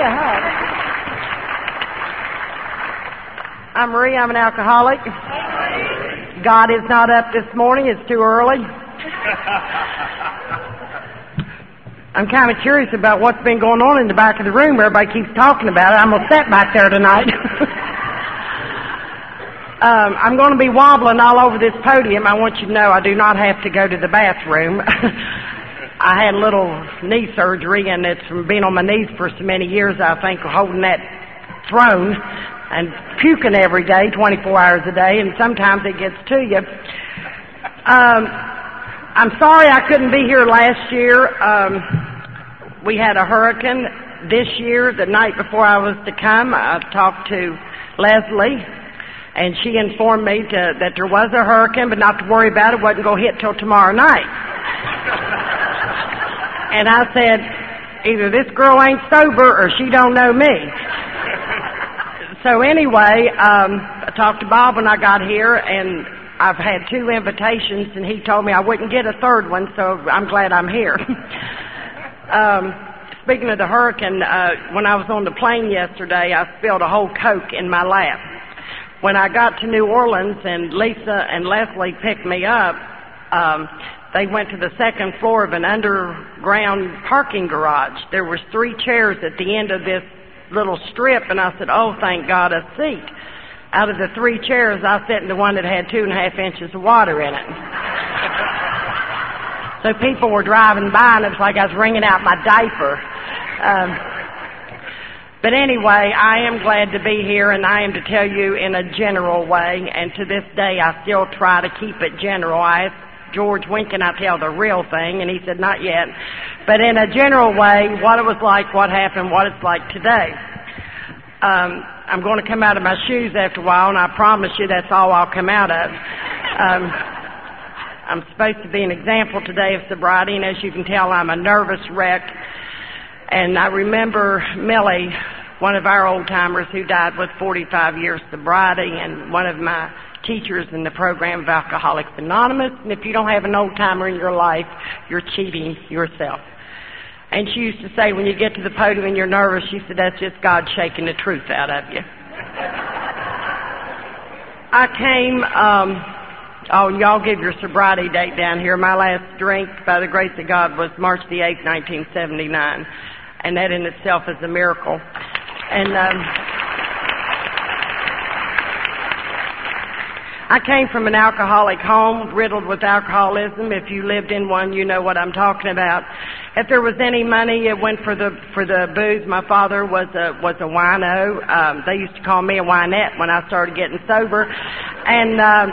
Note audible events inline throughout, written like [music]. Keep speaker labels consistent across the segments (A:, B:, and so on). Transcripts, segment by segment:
A: a hug. I'm Marie. I'm an alcoholic. God is not up this morning. It's too early. I'm kind of curious about what's been going on in the back of the room. Everybody keeps talking about it. I'm going to sit back there tonight. [laughs] um, I'm going to be wobbling all over this podium. I want you to know I do not have to go to the bathroom. [laughs] I had a little knee surgery, and it's from being on my knees for so many years. I think holding that throne and puking every day, 24 hours a day, and sometimes it gets to you. Um, I'm sorry I couldn't be here last year. Um, we had a hurricane this year. The night before I was to come, I talked to Leslie, and she informed me to, that there was a hurricane, but not to worry about it. wasn't going to hit till tomorrow night. And I said, either this girl ain't sober or she don't know me. so anyway, um, I talked to Bob when I got here, and I've had two invitations, and he told me I wouldn't get a third one, so I'm glad I'm here. [laughs] um, speaking of the hurricane, uh, when I was on the plane yesterday, I spilled a whole Coke in my lap. When I got to New Orleans and Lisa and Leslie picked me up, um, they went to the second floor of an underground parking garage. There was three chairs at the end of this little strip, and I said, "Oh, thank God, a seat." Out of the three chairs, I sat in the one that had two and a half inches of water in it. [laughs] so people were driving by, and it was like I was wringing out my diaper. Um, but anyway, I am glad to be here, and I am to tell you in a general way, and to this day I still try to keep it general. I asked George, when can I tell the real thing? And he said, not yet. But in a general way, what it was like, what happened, what it's like today. Um, I'm going to come out of my shoes after a while, and I promise you that's all I'll come out of. Um, I'm supposed to be an example today of sobriety, and as you can tell, I'm a nervous wreck. And I remember Millie, one of our old timers who died with 45 years sobriety, and one of my teachers in the program of Alcoholics Anonymous. And if you don't have an old timer in your life, you're cheating yourself. And she used to say, when you get to the podium and you're nervous, she said, that's just God shaking the truth out of you. I came, um, oh, y'all give your sobriety date down here. My last drink, by the grace of God, was March the 8th, 1979. And that in itself is a miracle. And, um, I came from an alcoholic home riddled with alcoholism. If you lived in one, you know what I'm talking about. If there was any money, it went for the for the booze. My father was a was a wino. Um, they used to call me a winette when I started getting sober, and um,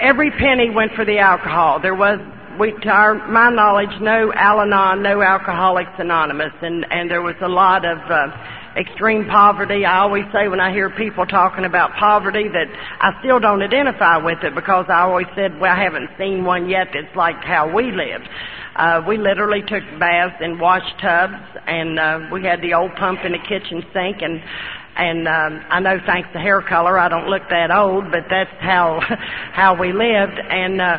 A: every penny went for the alcohol. There was we, to our, my knowledge, no Al-Anon, no Alcoholics Anonymous, and and there was a lot of uh, extreme poverty. I always say when I hear people talking about poverty that I still don't identify with it because I always said, well, I haven't seen one yet that's like how we lived. Uh, we literally took baths in wash tubs, and uh, we had the old pump in the kitchen sink, and and um, I know thanks to hair color, I don't look that old, but that's how [laughs] how we lived. And uh,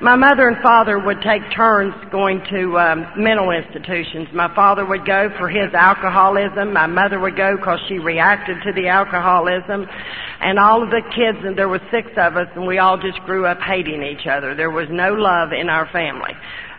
A: my mother and father would take turns going to um, mental institutions. My father would go for his alcoholism. My mother would go because she reacted to the alcoholism. And all of the kids, and there were six of us, and we all just grew up hating each other. There was no love in our family.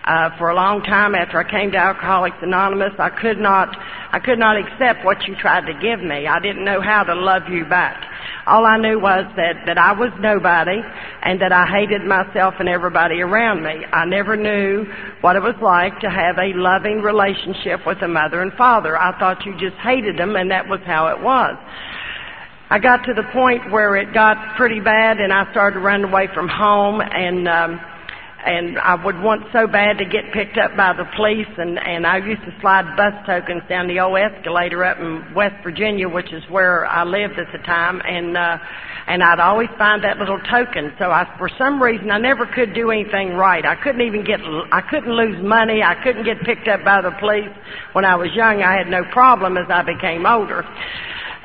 A: Uh, for a long time after I came to Alcoholics Anonymous, I could not, I could not accept what you tried to give me. I didn't know how to love you back. All I knew was that, that I was nobody and that I hated myself and everybody around me. I never knew what it was like to have a loving relationship with a mother and father. I thought you just hated them and that was how it was. I got to the point where it got pretty bad and I started running away from home and, um, and I would want so bad to get picked up by the police and and I used to slide bus tokens down the old escalator up in West Virginia which is where I lived at the time and uh and I'd always find that little token. So I for some reason I never could do anything right. I couldn't even get I couldn't lose money. I couldn't get picked up by the police. When I was young I had no problem as I became older.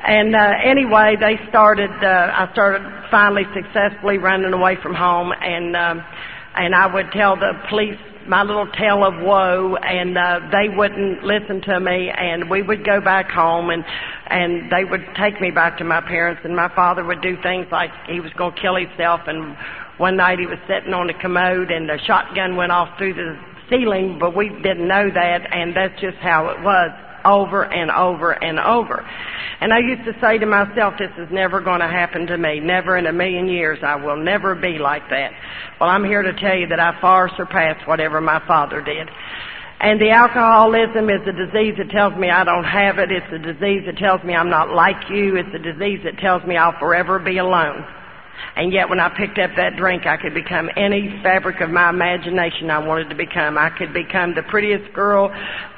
A: And uh, anyway, they started. Uh, I started finally successfully running away from home, and um, and I would tell the police my little tale of woe, and uh, they wouldn't listen to me, and we would go back home, and and they would take me back to my parents, and my father would do things like he was going to kill himself, and one night he was sitting on the commode, and the shotgun went off through the ceiling, but we didn't know that, and that's just how it was over and over and over. And I used to say to myself, this is never going to happen to me. Never in a million years. I will never be like that. Well, I'm here to tell you that I far surpassed whatever my father did. And the alcoholism is a disease that tells me I don't have it. It's a disease that tells me I'm not like you. It's a disease that tells me I'll forever be alone. And yet when I picked up that drink, I could become any fabric of my imagination I wanted to become. I could become the prettiest girl,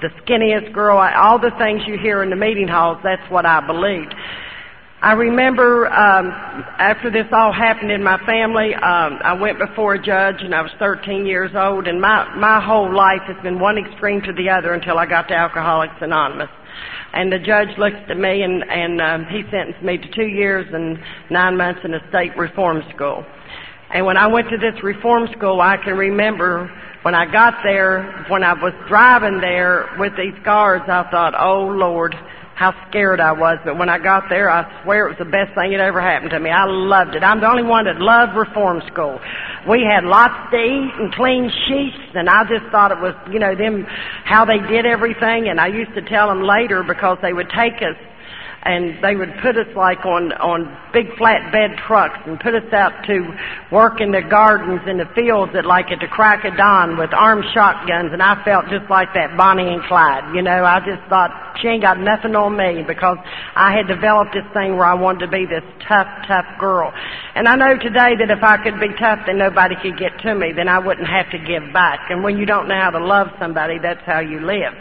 A: the skinniest girl, all the things you hear in the meeting halls, that's what I believed. I remember um, after this all happened in my family, um, I went before a judge, and I was 13 years old, and my my whole life has been one extreme to the other until I got to Alcoholics Anonymous. And the judge looked at me and, and um, he sentenced me to two years and nine months in a state reform school. And when I went to this reform school, I can remember when I got there, when I was driving there with these guards, I thought, oh Lord, how scared I was. But when I got there, I swear it was the best thing that ever happened to me. I loved it. I'm the only one that loved reform school. We had lots to eat and clean sheets, and I just thought it was, you know, them, how they did everything. And I used to tell them later because they would take us and they would put us like on on big flatbed trucks and put us out to work in the gardens in the fields at like at the crack of dawn with armed shotguns and I felt just like that Bonnie and Clyde. You know, I just thought she ain't got nothing on me because I had developed this thing where I wanted to be this tough, tough girl. And I know today that if I could be tough then nobody could get to me, then I wouldn't have to give back. And when you don't know how to love somebody, that's how you live.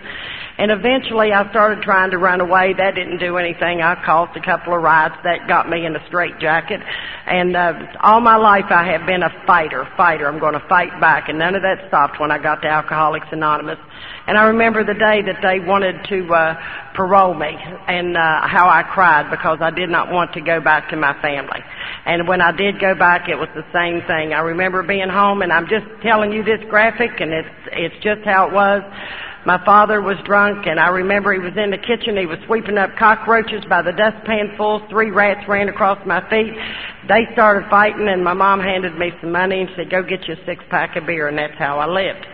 A: And eventually I started trying to run away. That didn't do anything. I caused a couple of riots. That got me in a straitjacket. And uh, all my life I have been a fighter, fighter. I'm going to fight back. And none of that stopped when I got to Alcoholics Anonymous. And I remember the day that they wanted to uh, parole me and uh, how I cried because I did not want to go back to my family. And when I did go back, it was the same thing. I remember being home, and I'm just telling you this graphic, and it's it's just how it was. My father was drunk, and I remember he was in the kitchen. He was sweeping up cockroaches by the dustpanfuls. Three rats ran across my feet. They started fighting, and my mom handed me some money and said, "Go get you a six pack of beer," and that's how I lived.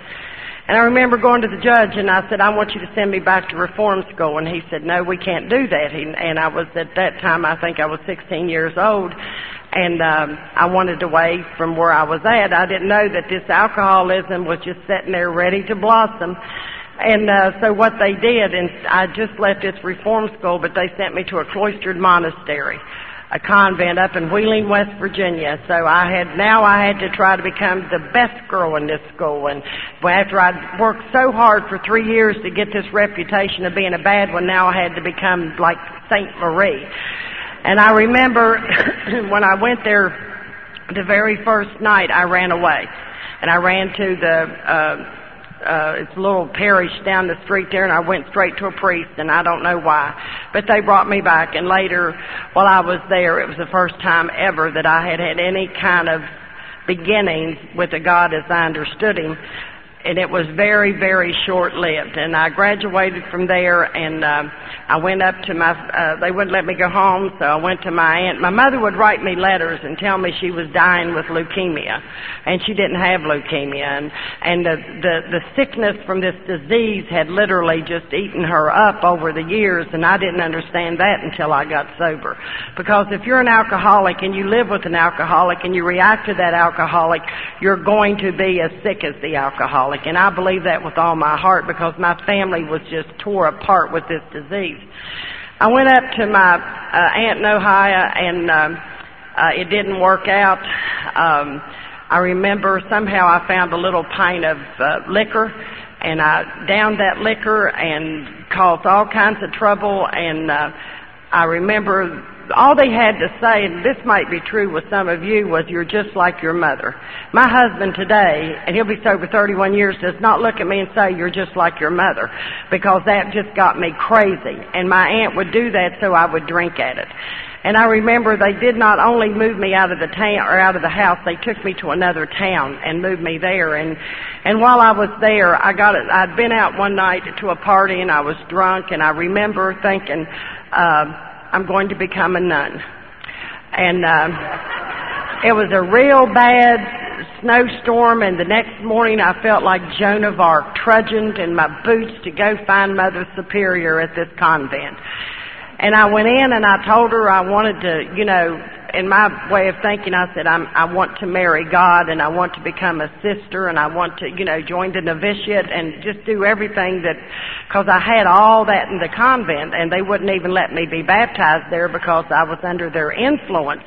A: And I remember going to the judge and I said, I want you to send me back to reform school. And he said, no, we can't do that. He, and I was at that time, I think I was 16 years old. And um, I wanted away from where I was at. I didn't know that this alcoholism was just sitting there ready to blossom. And uh, so what they did, and I just left this reform school, but they sent me to a cloistered monastery, a convent up in Wheeling, West Virginia. So I had now I had to try to become the best girl in this school. And after I'd worked so hard for three years to get this reputation of being a bad one, now I had to become like Saint Marie. And I remember [coughs] when I went there, the very first night I ran away, and I ran to the. Uh, uh, it's a little parish down the street there, and I went straight to a priest, and I don't know why. But they brought me back, and later, while I was there, it was the first time ever that I had had any kind of beginnings with a God as I understood Him. And it was very, very short lived. And I graduated from there, and uh, I went up to my, uh, they wouldn't let me go home, so I went to my aunt. My mother would write me letters and tell me she was dying with leukemia, and she didn't have leukemia, and, and the, the, the sickness from this disease had literally just eaten her up over the years, and I didn't understand that until I got sober. Because if you're an alcoholic and you live with an alcoholic and you react to that alcoholic, you're going to be as sick as the alcoholic. And I believe that with all my heart because my family was just tore apart with this disease. I went up to my uh, aunt in Ohio, and um, uh, it didn't work out. Um, I remember somehow I found a little pint of uh, liquor, and I downed that liquor and caused all kinds of trouble. And uh, I remember all they had to say, and this might be true with some of you, was you're just like your mother. My husband today, and he'll be sober 31 years, does not look at me and say you're just like your mother, because that just got me crazy. And my aunt would do that so I would drink at it. And I remember they did not only move me out of the town or out of the house, they took me to another town and moved me there. And and while I was there, I got it. I'd been out one night to a party and I was drunk, and I remember thinking, uh, I'm going to become a nun. And uh, it was a real bad snowstorm, and the next morning I felt like Joan of Arc, trudging in my boots to go find Mother Superior at this convent. And I went in and I told her I wanted to, you know, in my way of thinking, I said, I'm, I want to marry God and I want to become a sister and I want to, you know, join the novitiate and just do everything that, cause I had all that in the convent and they wouldn't even let me be baptized there because I was under their influence.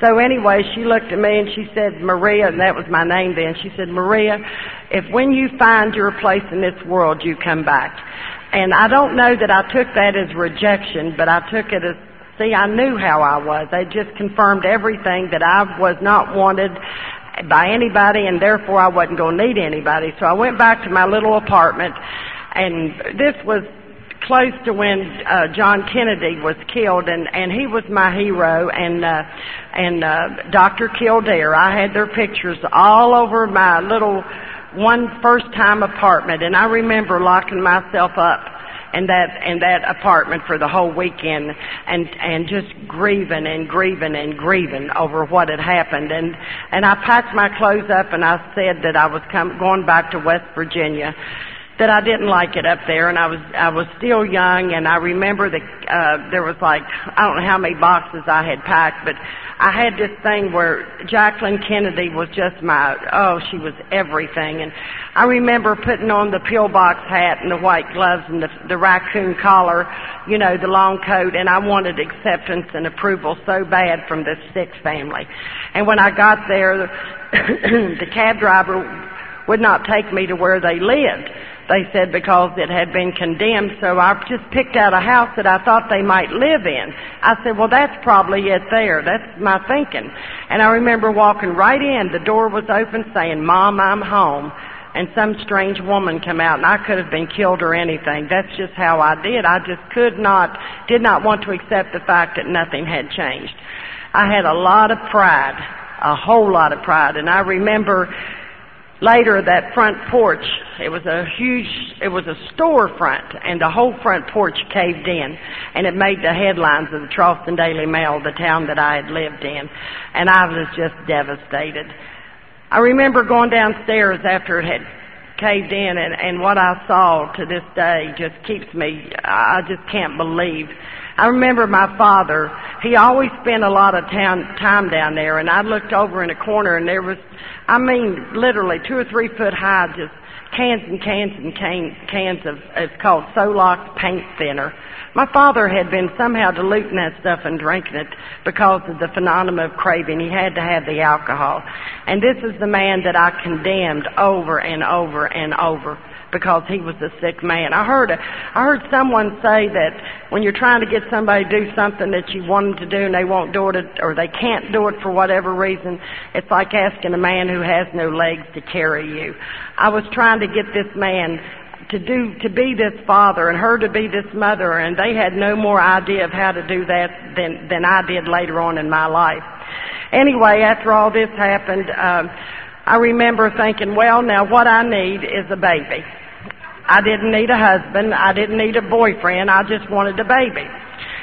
A: So anyway, she looked at me and she said, Maria, and that was my name then, she said, Maria, if when you find your place in this world, you come back. And I don't know that I took that as rejection, but I took it as, see, I knew how I was. They just confirmed everything that I was not wanted by anybody and therefore I wasn't going to need anybody. So I went back to my little apartment and this was close to when uh, John Kennedy was killed, and and he was my hero, and uh, and uh, Dr. Kildare. I had their pictures all over my little one first time apartment and I remember locking myself up in that in that apartment for the whole weekend and and just grieving and grieving and grieving over what had happened. And and I packed my clothes up and I said that I was come, going back to West Virginia that I didn't like it up there and I was I was still young and I remember that uh there was like I don't know how many boxes I had packed but I had this thing where Jacqueline Kennedy was just my oh she was everything. And I remember putting on the pillbox hat and the white gloves and the the raccoon collar you know the long coat and I wanted acceptance and approval so bad from this Six family. And when I got there [coughs] the cab driver would not take me to where they lived they said because it had been condemned, so I just picked out a house that I thought they might live in. I said, well, that's probably it there. That's my thinking. And I remember walking right in. The door was open saying, Mom, I'm home. And some strange woman come out and I could have been killed or anything. That's just how I did. I just could not, did not want to accept the fact that nothing had changed. I had a lot of pride, a whole lot of pride. And I remember later that front porch it was a huge it was a storefront and the whole front porch caved in. And it made the headlines of the charleston daily mail the town that i had lived in. And i was just devastated. I remember going downstairs after it had caved in and and what i saw to this day just keeps me i just can't believe I remember my father, he always spent a lot of town, time down there and I looked over in a corner and there was I mean, literally two or three foot high, just cans and cans and can, cans of, it's called Solox paint thinner. My father had been somehow diluting that stuff and drinking it because of the phenomenon of craving. He had to have the alcohol. And this is the man that I condemned over and over and over because he was a sick man. I heard I heard someone say that when you're trying to get somebody to do something that you want them to do and they won't do it or they can't do it for whatever reason, it's like asking a man who has no legs to carry you. I was trying to get this man to do to be this father and her to be this mother and they had no more idea of how to do that than than I did later on in my life. Anyway, after all this happened, um, I remember thinking, well, now what I need is a baby. I didn't need a husband. I didn't need a boyfriend. I just wanted a baby.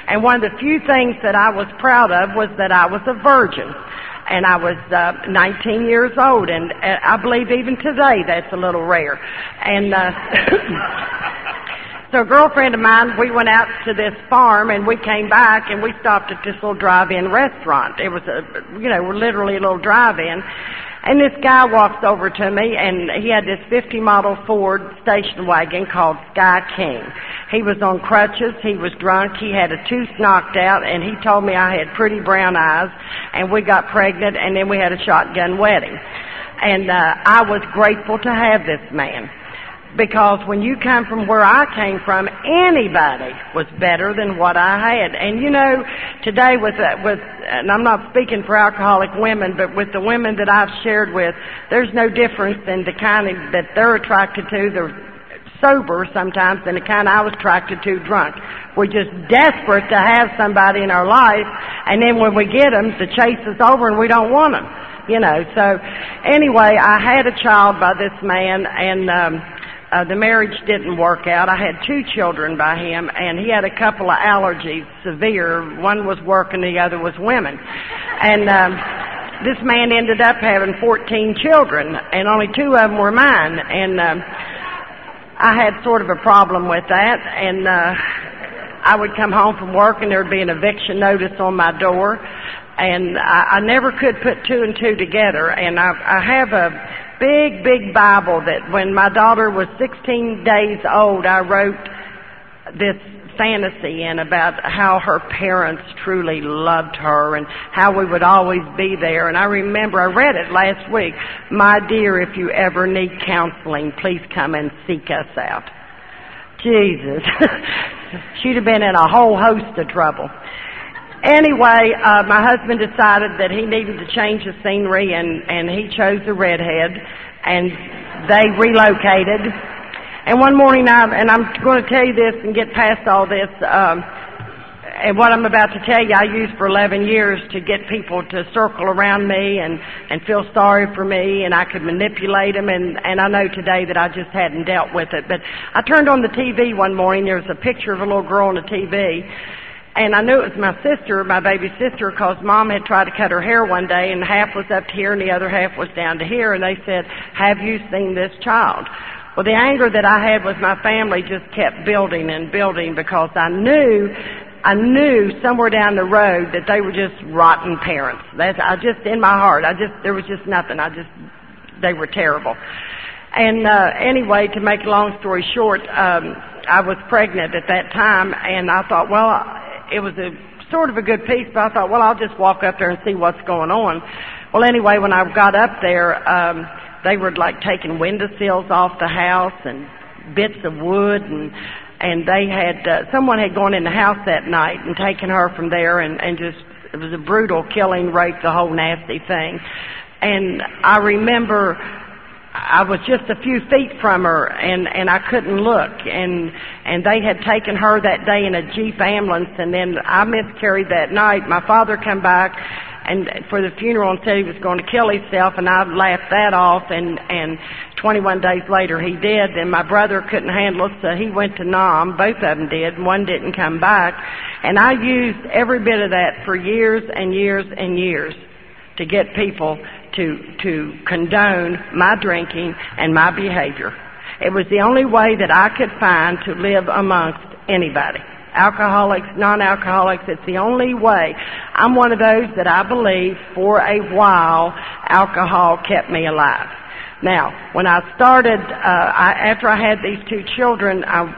A: And one of the few things that I was proud of was that I was a virgin. And I was uh, 19 years old, and uh, I believe even today that's a little rare. And uh, [coughs] so a girlfriend of mine, we went out to this farm, and we came back, and we stopped at this little drive-in restaurant. It was a, you know, literally a little drive-in. And this guy walks over to me, and he had this 50 model Ford station wagon called Sky King. He was on crutches, he was drunk, he had a tooth knocked out, and he told me I had pretty brown eyes, and we got pregnant, and then we had a shotgun wedding. And uh, I was grateful to have this man. Because when you come from where I came from, anybody was better than what I had. And you know, today with uh, with, and I'm not speaking for alcoholic women, but with the women that I've shared with, there's no difference in the kind of, that they're attracted to. They're sober sometimes than the kind I was attracted to drunk. We're just desperate to have somebody in our life, and then when we get them, the chase is over and we don't want them. You know, so anyway, I had a child by this man, and um, uh, the marriage didn't work out. I had two children by him, and he had a couple of allergies, severe. One was work, and the other was women. And um, this man ended up having 14 children, and only two of them were mine. And um, I had sort of a problem with that, and uh, I would come home from work, and there would be an eviction notice on my door, and I, I never could put two and two together. And I, I have a big, big Bible that when my daughter was 16 days old, I wrote this fantasy in about how her parents truly loved her and how we would always be there. And I remember I read it last week. My dear, if you ever need counseling, please come and seek us out. Jesus. [laughs] She'd have been in a whole host of trouble. Anyway, uh, my husband decided that he needed to change the scenery and, and he chose the redhead and they relocated and one morning, I, and I'm going to tell you this and get past all this, um, and what I'm about to tell you, I used for 11 years to get people to circle around me and, and feel sorry for me, and I could manipulate them, and, and I know today that I just hadn't dealt with it. But I turned on the TV one morning, there was a picture of a little girl on the TV, and I knew it was my sister, my baby sister, because mom had tried to cut her hair one day, and half was up to here and the other half was down to here, and they said, have you seen this child? Well, the anger that I had with my family just kept building and building because I knew, I knew somewhere down the road that they were just rotten parents. That's, I just, in my heart, I just, there was just nothing. I just, they were terrible. And, uh, anyway, to make a long story short, um, I was pregnant at that time and I thought, well, it was a sort of a good piece, but I thought, well, I'll just walk up there and see what's going on. Well, anyway, when I got up there, um, they were like taking windowsills off the house and bits of wood and and they had uh, someone had gone in the house that night and taken her from there and and just it was a brutal killing rape the whole nasty thing and i remember I was just a few feet from her and and I couldn't look. And and they had taken her that day in a jeep ambulance and then I miscarried that night. My father come back and for the funeral and said he was going to kill himself and I laughed that off and and 21 days later he did. And my brother couldn't handle it so he went to Nam. Both of them did one didn't come back. And I used every bit of that for years and years and years to get people to to condone my drinking and my behavior it was the only way that I could find to live amongst anybody alcoholics, non-alcoholics. It's the only way. I'm one of those that I believe for a while alcohol kept me alive. Now, when I started, uh, I, after I had these two children, I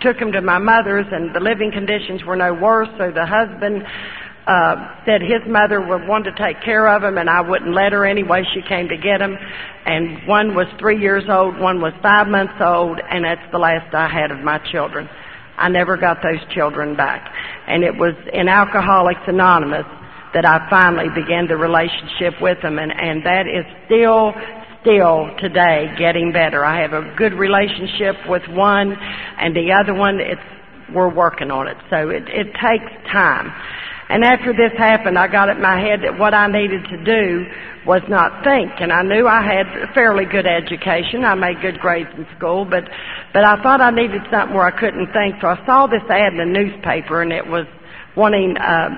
A: took them to my mother's and the living conditions were no worse, so the husband uh, said his mother would want to take care of him and I wouldn't let her anyway. She came to get him and one was three years old, one was five months old, and that's the last I had of my children. I never got those children back. And it was in Alcoholics Anonymous that I finally began the relationship with them and, and that is still, still today getting better. I have a good relationship with one and the other one, it's, we're working on it. So it, it takes time. And after this happened, I got it in my head that what I needed to do was not think. And I knew I had a fairly good education. I made good grades in school, but, but I thought I needed something where I couldn't think. So I saw this ad in the newspaper and it was wanting, uh,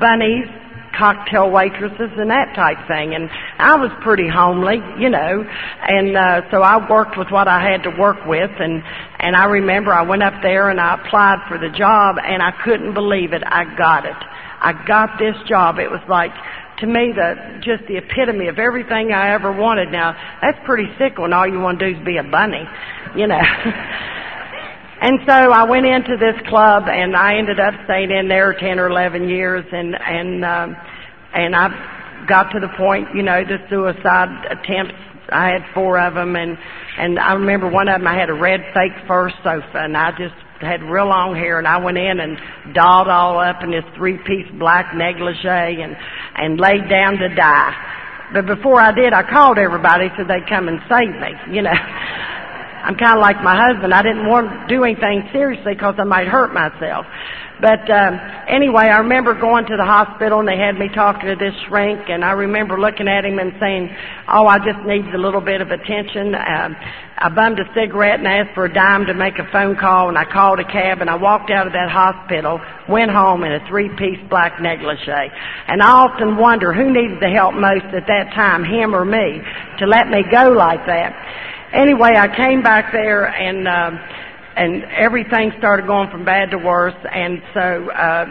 A: bunnies, cocktail waitresses and that type thing. And I was pretty homely, you know, and, uh, so I worked with what I had to work with and, and I remember I went up there and I applied for the job and I couldn't believe it. I got it. I got this job. It was like, to me, the, just the epitome of everything I ever wanted. Now, that's pretty sick when all you want to do is be a bunny, you know. [laughs] and so I went into this club and I ended up staying in there 10 or 11 years and, and, um, and I got to the point, you know, the suicide attempts I had four of them, and and I remember one of them. I had a red fake fur sofa, and I just had real long hair, and I went in and dolled all up in this three-piece black negligee, and and laid down to die. But before I did, I called everybody so they'd come and save me. You know. [laughs] I'm kind of like my husband. I didn't want to do anything seriously because I might hurt myself. But um, anyway, I remember going to the hospital and they had me talking to this shrink, and I remember looking at him and saying, "Oh, I just need a little bit of attention." Um, I bummed a cigarette and asked for a dime to make a phone call, and I called a cab and I walked out of that hospital, went home in a three-piece black negligee. And I often wonder who needed the help most at that time, him or me, to let me go like that anyway, I came back there and um, and everything started going from bad to worse. And so uh,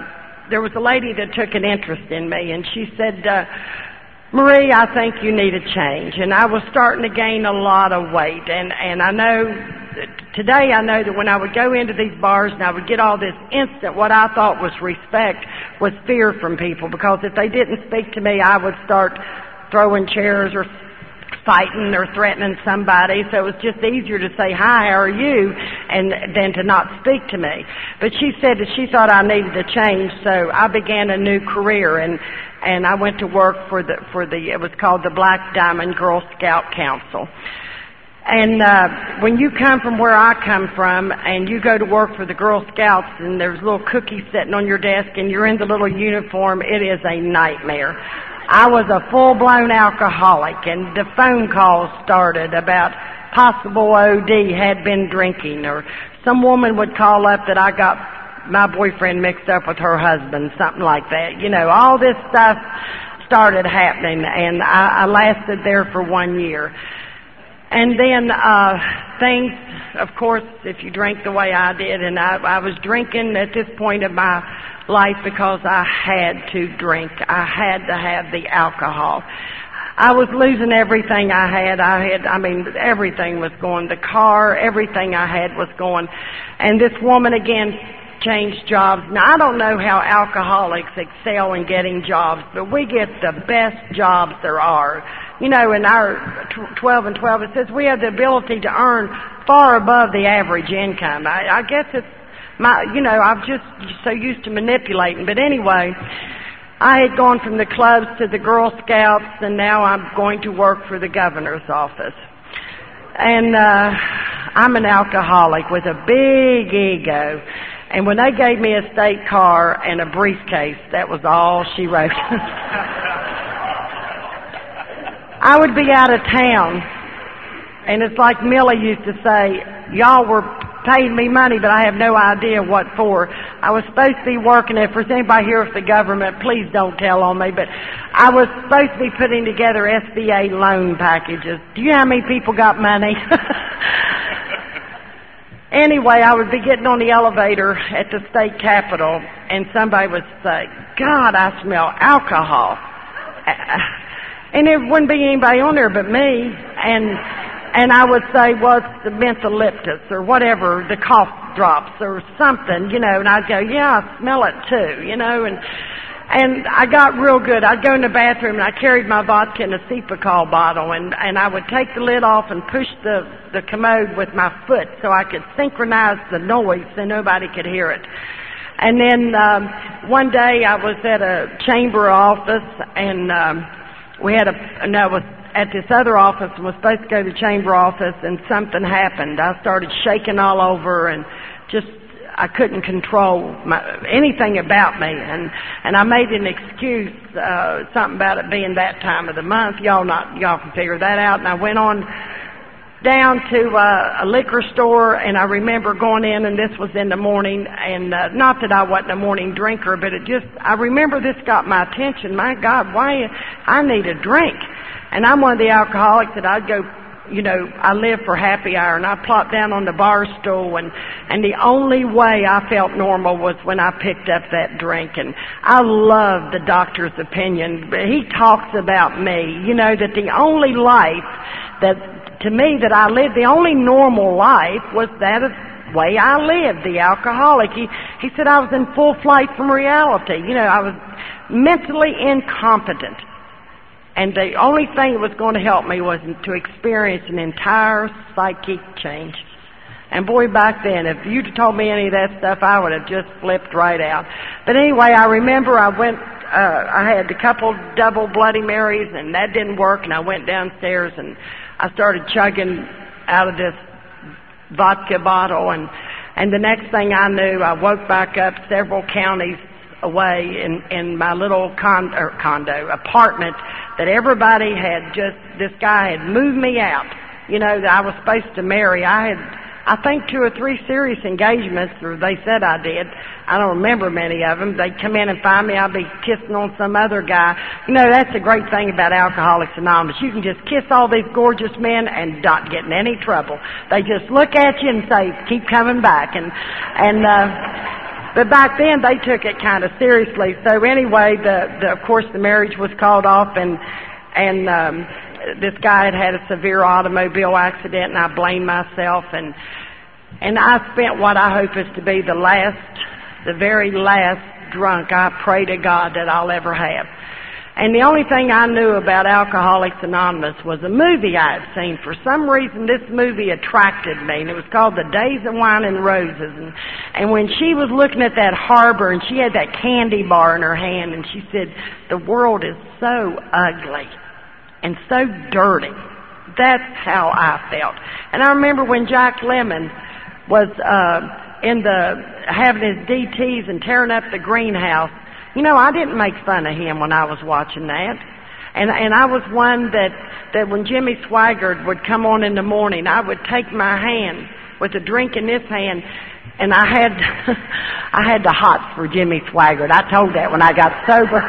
A: there was a lady that took an interest in me, and she said. Uh, Marie, I think you need a change. And I was starting to gain a lot of weight. And, and I know, today I know that when I would go into these bars and I would get all this instant, what I thought was respect was fear from people. Because if they didn't speak to me, I would start throwing chairs or fighting or threatening somebody, so it was just easier to say, hi, how are you, and than to not speak to me. But she said that she thought I needed a change, so I began a new career, and, and I went to work for the, for the, it was called the Black Diamond Girl Scout Council. And uh, when you come from where I come from, and you go to work for the Girl Scouts, and there's little cookies sitting on your desk, and you're in the little uniform, it is a nightmare. I was a full-blown alcoholic and the phone calls started about possible OD had been drinking or some woman would call up that I got my boyfriend mixed up with her husband, something like that. You know, all this stuff started happening and I, I lasted there for one year. And then, uh, things, of course, if you drink the way I did, and I, I was drinking at this point of my life because I had to drink. I had to have the alcohol. I was losing everything I had. I had, I mean, everything was going. The car, everything I had was going. And this woman again changed jobs. Now I don't know how alcoholics excel in getting jobs, but we get the best jobs there are. You know, in our 12 and 12 it says we have the ability to earn far above the average income. I, I guess it's my, you know, I'm just so used to manipulating. But anyway, I had gone from the clubs to the Girl Scouts, and now I'm going to work for the governor's office. And uh, I'm an alcoholic with a big ego. And when they gave me a state car and a briefcase, that was all she wrote. [laughs] I would be out of town, and it's like Millie used to say, y'all were paying me money, but I have no idea what for. I was supposed to be working. If there's anybody here with the government, please don't tell on me. But I was supposed to be putting together SBA loan packages. Do you know how many people got money? [laughs] anyway, I would be getting on the elevator at the state capitol, and somebody would say, "God, I smell alcohol." And there wouldn't be anybody on there but me, and and I would say, well, it's the mentholyptus or whatever, the cough drops or something, you know, and I'd go, yeah, I smell it too, you know, and, and I got real good. I'd go in the bathroom and I carried my vodka in a Cepacol bottle and, and I would take the lid off and push the, the commode with my foot so I could synchronize the noise so nobody could hear it. And then, um, one day I was at a chamber office and, um, we had a, no, was at this other office and was supposed to go to the chamber office and something happened. I started shaking all over and just I couldn't control my, anything about me, and and I made an excuse, uh, something about it being that time of the month. Y'all not y'all can figure that out. And I went on down to uh, a liquor store, and I remember going in, and this was in the morning, and uh, not that I wasn't a morning drinker, but it just I remember this got my attention. My God, why I need a drink. And I'm one of the alcoholics that I'd go, you know, I live for happy hour and I plop down on the bar stool and, and the only way I felt normal was when I picked up that drink. And I love the doctor's opinion. But he talks about me, you know, that the only life that, to me, that I lived, the only normal life was that of way I lived, the alcoholic. He, he said I was in full flight from reality. You know, I was mentally incompetent. And the only thing that was going to help me was to experience an entire psychic change. And boy, back then, if you'd told me any of that stuff, I would have just flipped right out. But anyway, I remember I went, uh, I had a couple double Bloody Marys and that didn't work and I went downstairs and I started chugging out of this vodka bottle and, and the next thing I knew, I woke back up several counties away in, in my little con, or condo, apartment that everybody had just, this guy had moved me out. You know, that I was supposed to marry. I had, I think two or three serious engagements, or they said I did. I don't remember many of them. They'd come in and find me. I'd be kissing on some other guy. You know, that's the great thing about Alcoholics Anonymous. You can just kiss all these gorgeous men and not get in any trouble. They just look at you and say, keep coming back. And, and, uh, but back then they took it kind of seriously. So anyway, the, the of course the marriage was called off and, and, um, this guy had had a severe automobile accident and I blamed myself and and I spent what I hope is to be the last the very last drunk I pray to God that I'll ever have. And the only thing I knew about Alcoholics Anonymous was a movie I had seen. For some reason, this movie attracted me, and it was called The Days of Wine and Roses. And, and when she was looking at that harbor, and she had that candy bar in her hand, and she said, "The world is so ugly." and so dirty. That's how I felt. And I remember when Jack Lemmon was uh, in the having his DTs and tearing up the greenhouse. You know, I didn't make fun of him when I was watching that. And and I was one that that when Jimmy Swaggart would come on in the morning, I would take my hand with a drink in this hand and I had [laughs] I had the hots for Jimmy Swaggart. I told that when I got sober.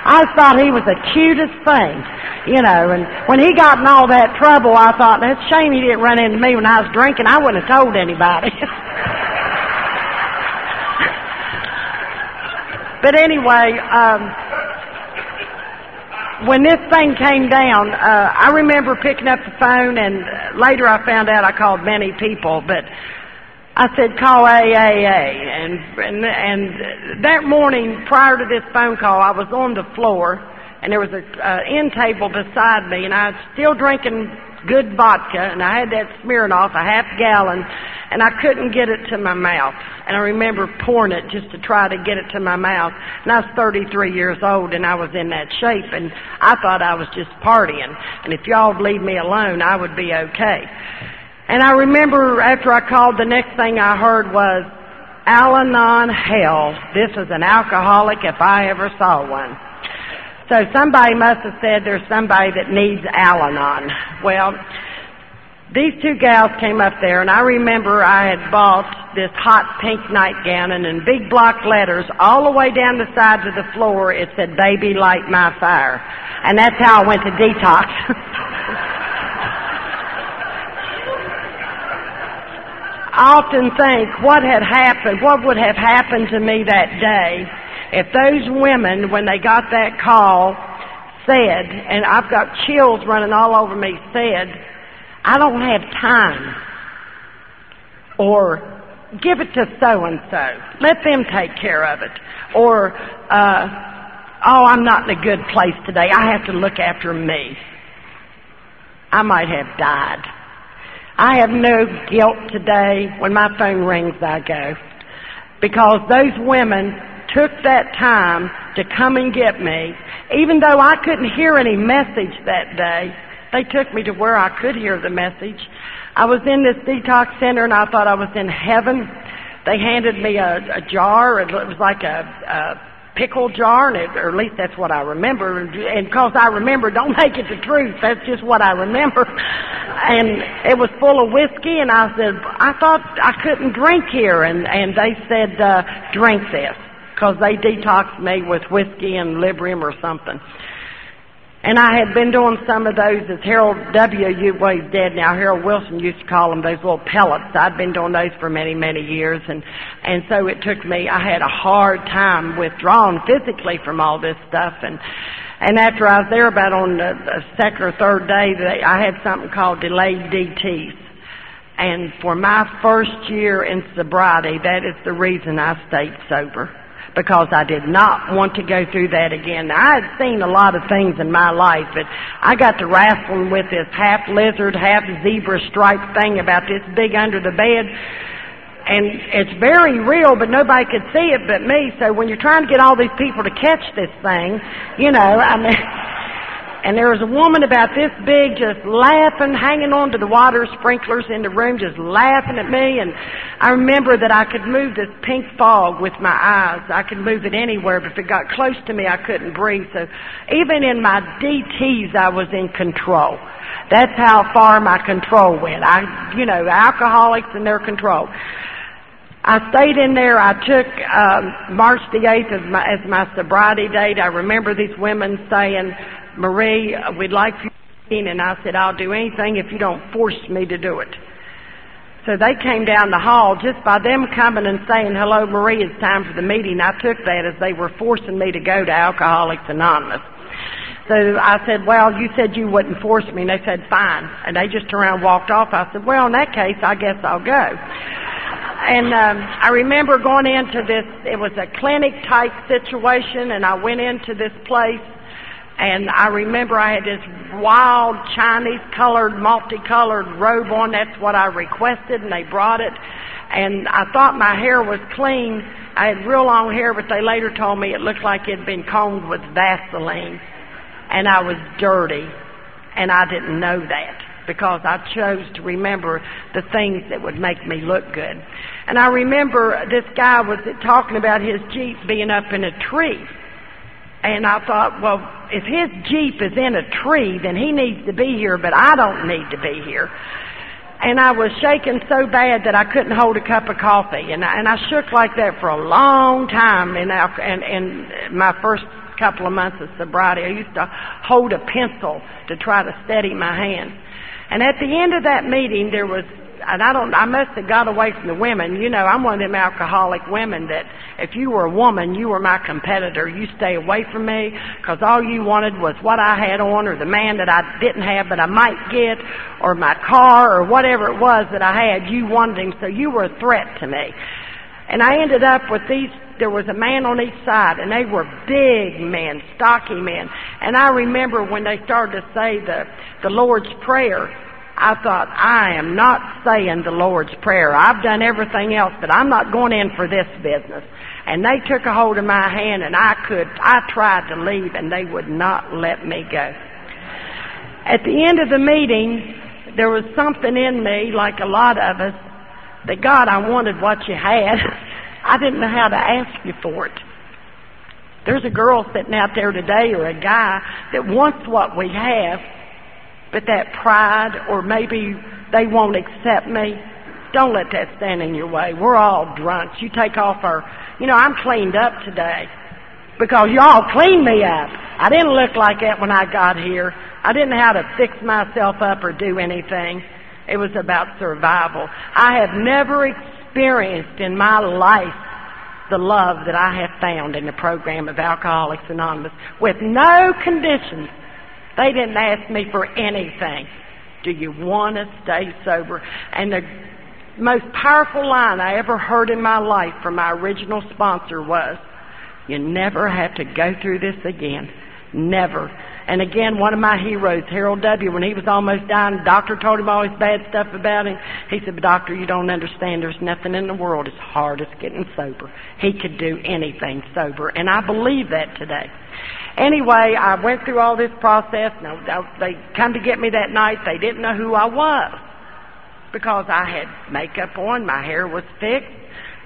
A: I thought he was the cutest thing, you know, and when he got in all that trouble, I thought, that's a shame he didn't run into me when I was drinking. I wouldn't have told anybody. [laughs] but anyway, um, when this thing came down, uh, I remember picking up the phone and later I found out I called many people, but I said, call AAA. And, and, and that morning, prior to this phone call, I was on the floor, and there was a uh, end table beside me, and I was still drinking good vodka, and I had that Smirnoff, a half gallon, and I couldn't get it to my mouth. And I remember pouring it just to try to get it to my mouth. And I was 33 years old, and I was in that shape, and I thought I was just partying. And if y'all would leave me alone, I would be okay. And I remember after I called, the next thing I heard was, Al-Anon hell. This is an alcoholic if I ever saw one. So somebody must have said there's somebody that needs Al-Anon. Well, these two gals came up there and I remember I had bought this hot pink nightgown and in big block letters all the way down the sides of the floor it said baby light my fire. And that's how I went to detox. [laughs] I often think what had happened, what would have happened to me that day if those women, when they got that call, said, and I've got chills running all over me, said, I don't have time. Or, give it to so and so. Let them take care of it. Or, uh, oh, I'm not in a good place today. I have to look after me. I might have died. I have no guilt today. When my phone rings, I go. Because those women took that time to come and get me. Even though I couldn't hear any message that day, they took me to where I could hear the message. I was in this detox center and I thought I was in heaven. They handed me a, a jar. It was like a, a pickle jar, and it, or at least that's what I remember. And because I remember, don't make it the truth. That's just what I remember. [laughs] And it was full of whiskey, and I said, I thought I couldn't drink here, and and they said, uh, drink this because they detoxed me with whiskey and Librium or something. And I had been doing some of those as Harold W. Well, he's dead now. Harold Wilson used to call them those little pellets. I'd been doing those for many, many years, and and so it took me. I had a hard time withdrawing physically from all this stuff, and and after I was there, about on the, the second or third day, they, I had something called delayed DTs. And for my first year in sobriety, that is the reason I stayed sober. Because I did not want to go through that again. Now, I had seen a lot of things in my life, but I got to wrestling with this half lizard, half zebra striped thing about this big under the bed. And it's very real, but nobody could see it but me. So when you're trying to get all these people to catch this thing, you know, I mean, [laughs] and there was a woman about this big just laughing, hanging on to the water sprinklers in the room, just laughing at me. And I remember that I could move this pink fog with my eyes. I could move it anywhere, but if it got close to me, I couldn't breathe. So even in my DTs, I was in control. That's how far my control went. I, you know, alcoholics and their control. I stayed in there. I took um, March the 8th as my, as my sobriety date. I remember these women saying, Marie, we'd like you to meet. and I said, I'll do anything if you don't force me to do it. So they came down the hall just by them coming and saying, hello Marie, it's time for the meeting. I took that as they were forcing me to go to Alcoholics Anonymous. So I said, well, you said you wouldn't force me. And they said, fine. And they just turned around and walked off. I said, well, in that case, I guess I'll go. And um, I remember going into this, it was a clinic type situation, and I went into this place and I remember I had this wild Chinese colored, multicolored robe on. That's what I requested and they brought it. And I thought my hair was clean. I had real long hair, but they later told me it looked like it had been combed with Vaseline. And I was dirty. And I didn't know that because I chose to remember the things that would make me look good. And I remember this guy was talking about his Jeep being up in a tree. And I thought, well, if his Jeep is in a tree, then he needs to be here, but I don't need to be here. And I was shaking so bad that I couldn't hold a cup of coffee. And I, and I shook like that for a long time in, in, in my first couple of months of sobriety. I used to hold a pencil to try to steady my hand. And at the end of that meeting, there was and I don't, I must have got away from the women. You know, I'm one of them alcoholic women that if you were a woman, you were my competitor. You stay away from me because all you wanted was what I had on or the man that I didn't have but I might get or my car or whatever it was that I had. You wanted him, so you were a threat to me. And I ended up with these there was a man on each side and they were big men, stocky men. And I remember when they started to say the, the Lord's Prayer, I thought, I am not saying the Lord's Prayer. I've done everything else, but I'm not going in for this business. And they took a hold of my hand and I could, I tried to leave and they would not let me go. At the end of the meeting, there was something in me, like a lot of us, that God, I wanted what you had. [laughs] I didn't know how to ask you for it. There's a girl sitting out there today or a guy that wants what we have, but that pride, or maybe they won't accept me, don't let that stand in your way. We're all drunks. You take off our, you know, I'm cleaned up today because y'all cleaned me up. I didn't look like that when I got here. I didn't know how to fix myself up or do anything. It was about survival. I have never experienced in my life the love that I have found in the program of Alcoholics Anonymous with no conditions they didn't ask me for anything. Do you want to stay sober? And the most powerful line I ever heard in my life from my original sponsor was, you never have to go through this again. Never. And again, one of my heroes, Harold W., when he was almost dying, the doctor told him all his bad stuff about him. He said, but doctor, you don't understand. There's nothing in the world as hard as getting sober. He could do anything sober. And I believe that today. Anyway, I went through all this process. Now, they come to get me that night. They didn't know who I was because I had makeup on. My hair was fixed.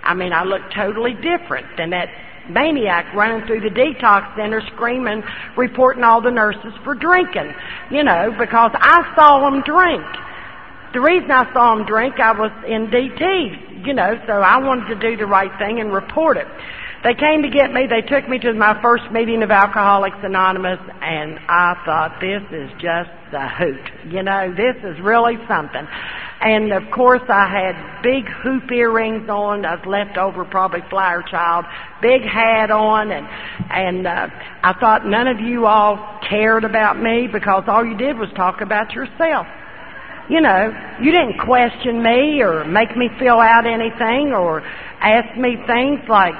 A: I mean, I looked totally different than that maniac running through the detox center screaming, reporting all the nurses for drinking. You know, because I saw them drink. The reason I saw them drink, I was in DT, you know, so I wanted to do the right thing and report it. They came to get me. They took me to my first meeting of Alcoholics Anonymous, and I thought, this is just the hoot. You know, this is really something. And of course, I had big hoop earrings on. I was left over, probably flyer child. Big hat on, and and uh, I thought none of you all cared about me because all you did was talk about yourself. You know, you didn't question me or make me fill out anything or ask me things like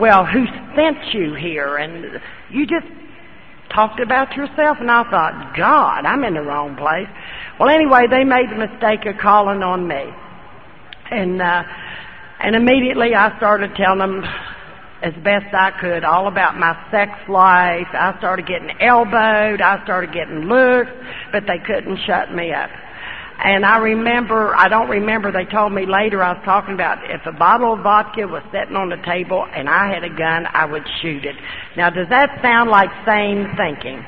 A: well, who sent you here? And you just talked about yourself, and I thought, God, I'm in the wrong place. Well, anyway, they made the mistake of calling on me, and uh, and immediately I started telling them as best I could all about my sex life. I started getting elbowed, I started getting looks, but they couldn't shut me up. And I remember, I don't remember, they told me later I was talking about if a bottle of vodka was sitting on the table and I had a gun, I would shoot it. Now does that sound like sane thinking?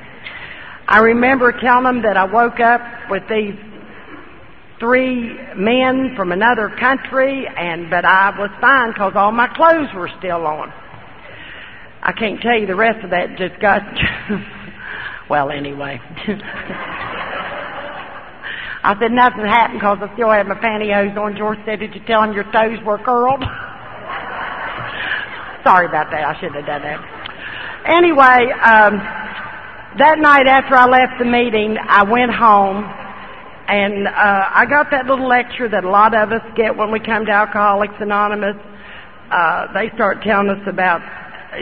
A: I remember telling them that I woke up with these three men from another country and, but I was fine because all my clothes were still on. I can't tell you the rest of that just got, [laughs] well anyway. [laughs] I said nothing happened because I still had my pantyhose on. George said, did you tell him your toes were curled? [laughs] Sorry about that. I shouldn't have done that. Anyway, um, that night after I left the meeting, I went home and uh, I got that little lecture that a lot of us get when we come to Alcoholics Anonymous. Uh, they start telling us about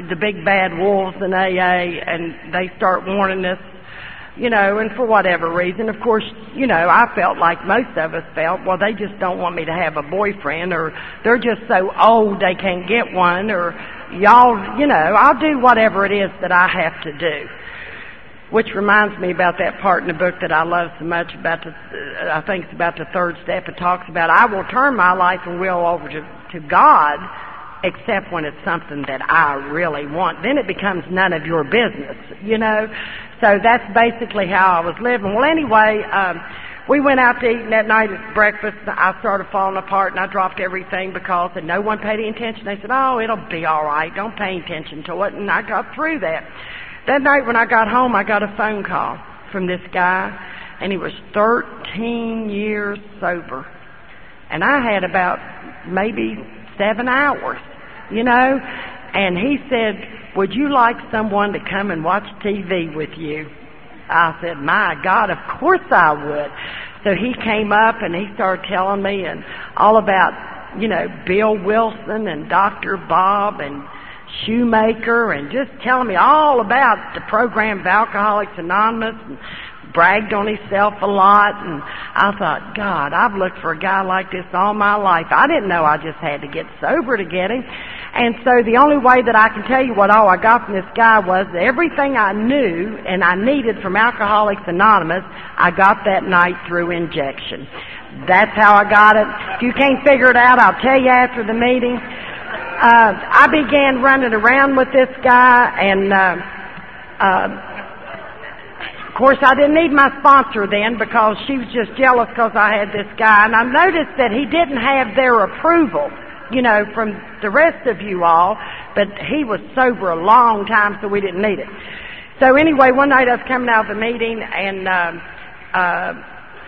A: the big bad wolves in AA, and they start warning us you know, and for whatever reason, of course, you know, I felt like most of us felt, well, they just don't want me to have a boyfriend, or they're just so old they can't get one, or y'all, you know, I'll do whatever it is that I have to do. Which reminds me about that part in the book that I love so much about the, uh, I think it's about the third step. It talks about, I will turn my life and will over to, to God, except when it's something that I really want. Then it becomes none of your business, you know? So that's basically how I was living. Well, anyway, um, we went out to eat and that night at breakfast. I started falling apart and I dropped everything because and no one paid any attention. They said, "Oh, it'll be all right. Don't pay attention to it." And I got through that. That night when I got home, I got a phone call from this guy, and he was 13 years sober, and I had about maybe seven hours, you know. And he said, would you like someone to come and watch TV with you? I said, my God, of course I would. So he came up and he started telling me and all about, you know, Bill Wilson and Dr. Bob and Shoemaker and just telling me all about the program of Alcoholics Anonymous and bragged on himself a lot and I thought, God, I've looked for a guy like this all my life. I didn't know I just had to get sober to get him. And so the only way that I can tell you what all I got from this guy was everything I knew and I needed from Alcoholics Anonymous, I got that night through injection. That's how I got it. If you can't figure it out, I'll tell you after the meeting. Uh, I began running around with this guy and, uh, uh, of course, I didn't need my sponsor then because she was just jealous because I had this guy. And I noticed that he didn't have their approval you know, from the rest of you all, but he was sober a long time, so we didn't need it. So anyway, one night I was coming out of the meeting and, um, uh,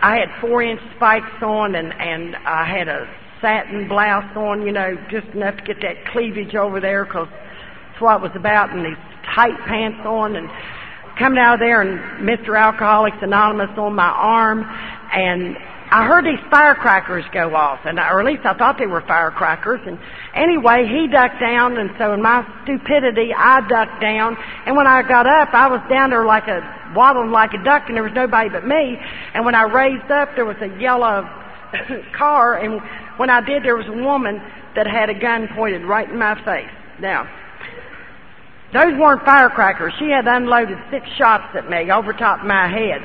A: I had four inch spikes on and, and I had a satin blouse on, you know, just enough to get that cleavage over there because that's what it was about and these tight pants on and coming out of there and Mr. Alcoholics Anonymous on my arm and I heard these firecrackers go off, and I, or at least I thought they were firecrackers. And anyway, he ducked down, and so in my stupidity, I ducked down. And when I got up, I was down there like a waddling like a duck, and there was nobody but me. And when I raised up, there was a yellow [coughs] car, and when I did, there was a woman that had a gun pointed right in my face. Now, those weren't firecrackers. She had unloaded six shots at me over top of my head.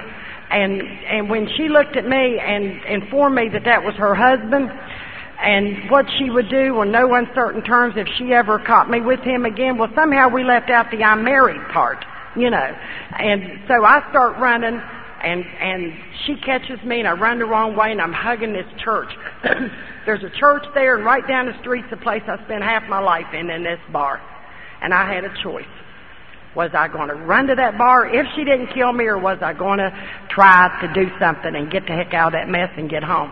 A: And, and when she looked at me and informed me that that was her husband, and what she would do on no uncertain terms if she ever caught me with him again, well somehow we left out the I'm married part, you know. And so I start running and, and she catches me and I run the wrong way and I'm hugging this church. [clears throat] There's a church there and right down the street's the place I spent half my life in, in this bar. And I had a choice. Was I going to run to that bar if she didn't kill me, or was I going to try to do something and get the heck out of that mess and get home?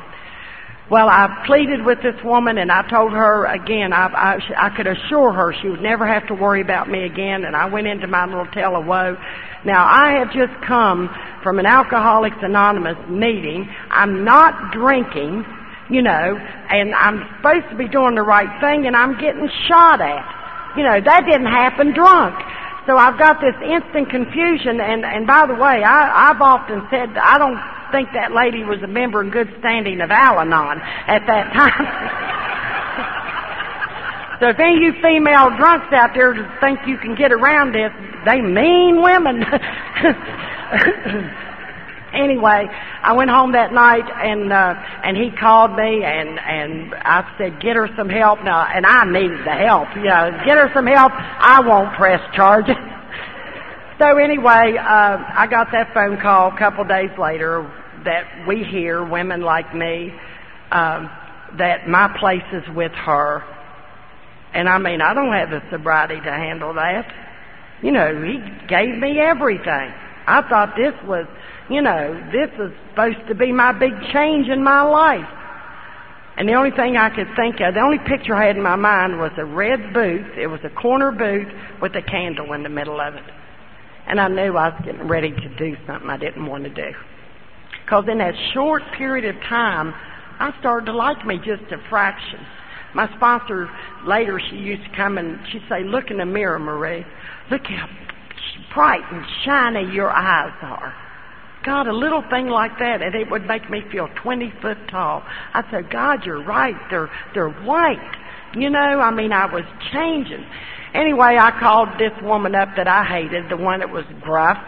A: Well, I pleaded with this woman and I told her again, I, I, I could assure her she would never have to worry about me again and I went into my little tale of woe. Now I have just come from an Alcoholics Anonymous meeting. I'm not drinking, you know, and I'm supposed to be doing the right thing and I'm getting shot at. you know, that didn't happen drunk. So I've got this instant confusion and, and by the way, I, I've often said I don't think that lady was a member in good standing of Al-Anon at that time. [laughs] so if any of you female drunks out there think you can get around this, they mean women. [laughs] anyway, I went home that night and uh and he called me and and I said, "Get her some help now." And I needed the help, you know. Get her some help. I won't press charges. [laughs] so anyway, uh I got that phone call a couple days later that we hear women like me um that my place is with her. And I mean, I don't have the sobriety to handle that. You know, he gave me everything. I thought this was you know, this is supposed to be my big change in my life. And the only thing I could think of, the only picture I had in my mind was a red booth. It was a corner booth with a candle in the middle of it. And I knew I was getting ready to do something I didn't want to do. Because in that short period of time, I started to like me just a fraction. My sponsor later, she used to come and she'd say, look in the mirror, Marie. Look how bright and shiny your eyes are. God, a little thing like that, and it would make me feel 20 foot tall. I said, God, you're right. They're, they're white. You know, I mean, I was changing. Anyway, I called this woman up that I hated, the one that was gruff.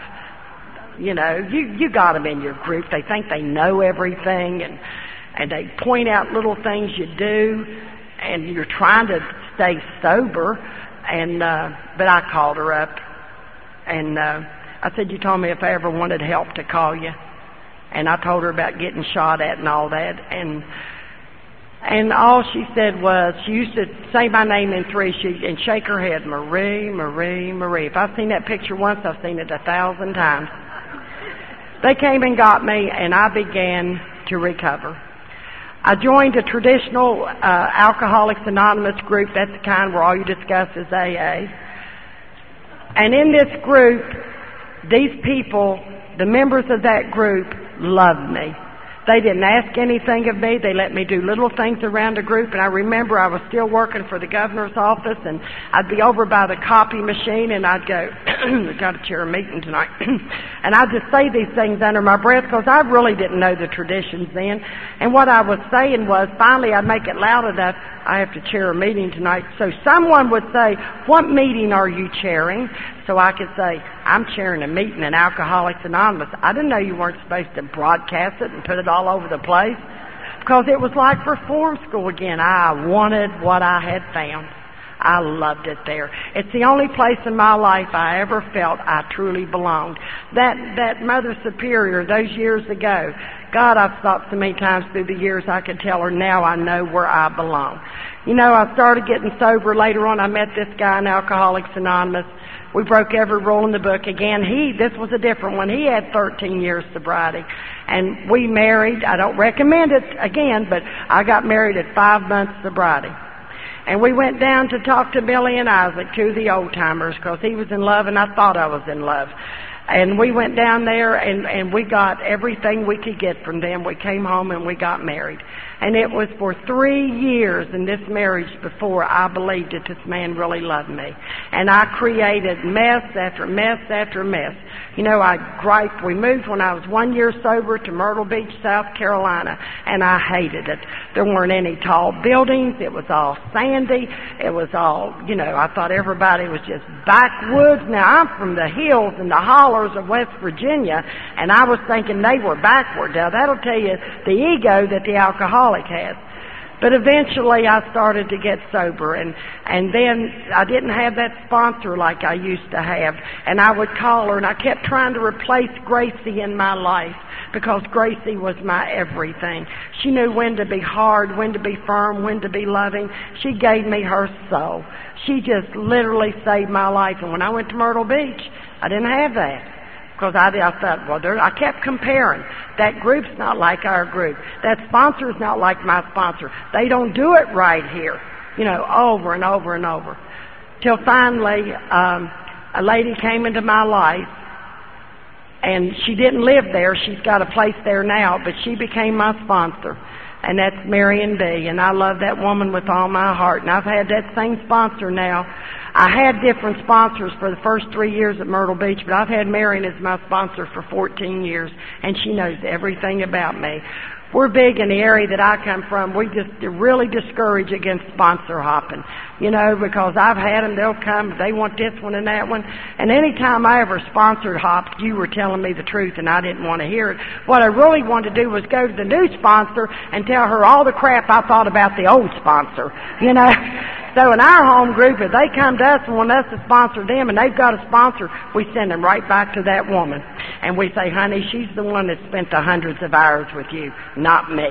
A: You know, you, you got them in your group. They think they know everything and, and they point out little things you do and you're trying to stay sober. And, uh, but I called her up and, uh, I said, you told me if I ever wanted help to call you. And I told her about getting shot at and all that. And, and all she said was, she used to say my name in three she, and shake her head, Marie, Marie, Marie. If I've seen that picture once, I've seen it a thousand times. They came and got me and I began to recover. I joined a traditional uh, Alcoholics Anonymous group. That's the kind where all you discuss is AA. And in this group, these people, the members of that group, loved me. They didn't ask anything of me. They let me do little things around the group. And I remember I was still working for the governor's office and I'd be over by the copy machine and I'd go, [clears throat] got a chair a meeting tonight. [clears throat] and I'd just say these things under my breath because I really didn't know the traditions then. And what I was saying was finally I'd make it loud enough. I have to chair a meeting tonight. So someone would say, what meeting are you chairing? So I could say, I'm chairing a meeting in Alcoholics Anonymous. I didn't know you weren't supposed to broadcast it and put it all over the place. Because it was like reform school again. I wanted what I had found. I loved it there. It's the only place in my life I ever felt I truly belonged. That, that Mother Superior those years ago, God, I've stopped so many times through the years I could tell her now I know where I belong. You know, I started getting sober later on. I met this guy in Alcoholics Anonymous. We broke every rule in the book. Again, he, this was a different one. He had 13 years sobriety. And we married. I don't recommend it again, but I got married at five months sobriety. And we went down to talk to Billy and Isaac, two of the old timers, because he was in love and I thought I was in love. And we went down there and, and we got everything we could get from them. We came home and we got married. And it was for three years in this marriage before I believed that this man really loved me. And I created mess after mess after mess. You know, I griped. We moved when I was one year sober to Myrtle Beach, South Carolina, and I hated it. There weren't any tall buildings. It was all sandy. It was all, you know, I thought everybody was just backwoods. Now I'm from the hills and the hollers of West Virginia, and I was thinking they were backward. Now that'll tell you the ego that the alcoholic has. But eventually I started to get sober and, and then I didn't have that sponsor like I used to have. And I would call her and I kept trying to replace Gracie in my life because Gracie was my everything. She knew when to be hard, when to be firm, when to be loving. She gave me her soul. She just literally saved my life. And when I went to Myrtle Beach, I didn't have that. Because I, I thought, well, I kept comparing. That group's not like our group. That sponsor's not like my sponsor. They don't do it right here. You know, over and over and over. Till finally, um, a lady came into my life, and she didn't live there. She's got a place there now, but she became my sponsor. And that's Marion B. And I love that woman with all my heart. And I've had that same sponsor now. I had different sponsors for the first three years at Myrtle Beach, but I've had Marion as my sponsor for 14 years, and she knows everything about me. We're big in the area that I come from. We just really discourage against sponsor hopping, you know, because I've had them. They'll come. They want this one and that one. And any time I ever sponsored hopped, you were telling me the truth, and I didn't want to hear it. What I really wanted to do was go to the new sponsor and tell her all the crap I thought about the old sponsor, you know. [laughs] So in our home group, if they come to us and want us to sponsor them and they've got a sponsor, we send them right back to that woman. And we say, honey, she's the one that spent the hundreds of hours with you, not me.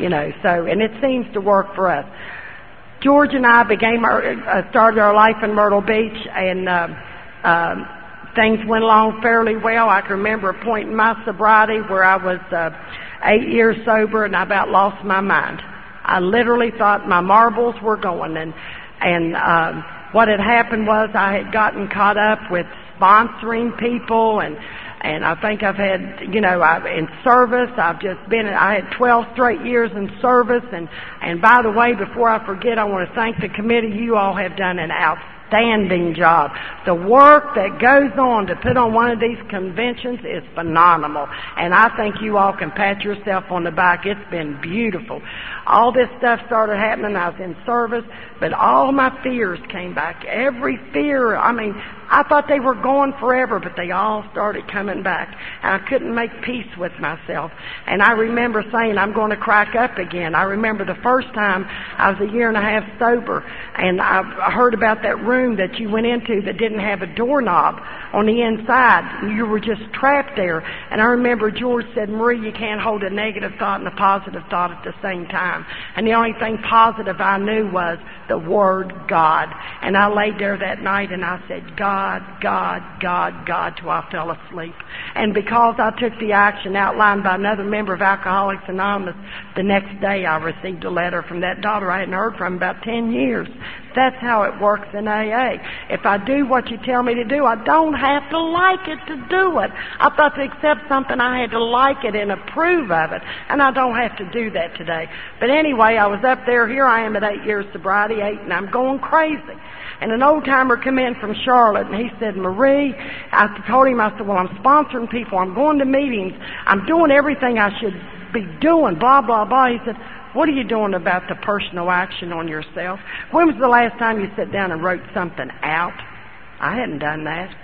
A: You know, so, and it seems to work for us. George and I began our, uh, started our life in Myrtle Beach and, uh, uh, things went along fairly well. I can remember a point in my sobriety where I was, uh, eight years sober and I about lost my mind. I literally thought my marbles were going and and um, what had happened was I had gotten caught up with sponsoring people and and I think I've had, you know, I, in service, I've just been, I had 12 straight years in service, and, and by the way, before I forget, I want to thank the committee. You all have done an outstanding outstanding job. The work that goes on to put on one of these conventions is phenomenal. And I think you all can pat yourself on the back. It's been beautiful. All this stuff started happening. I was in service, but all my fears came back. Every fear, I mean, I thought they were gone forever, but they all started coming back. And I couldn't make peace with myself. And I remember saying, I'm going to crack up again. I remember the first time I was a year and a half sober, and I heard about that room that you went into that didn't have a doorknob on the inside. You were just trapped there. And I remember George said, Marie, you can't hold a negative thought and a positive thought at the same time. And the only thing positive I knew was the word God. And I laid there that night and I said, God, God, God, God, God till I fell asleep. And because I took the action outlined by another member of Alcoholics Anonymous, the next day I received a letter from that daughter I hadn't heard from about 10 years. That's how it works in AA. If I do what you tell me to do, I don't have to like it to do it. I thought to accept something, I had to like it and approve of it. And I don't have to do that today. But anyway, I was up there. Here I am at eight years sobriety, eight, and I'm going crazy. And an old timer come in from Charlotte and he said, Marie, I told him, I said, well, I'm sponsoring people. I'm going to meetings. I'm doing everything I should be doing, blah, blah, blah. He said, what are you doing about the personal action on yourself? When was the last time you sat down and wrote something out? I hadn't done that.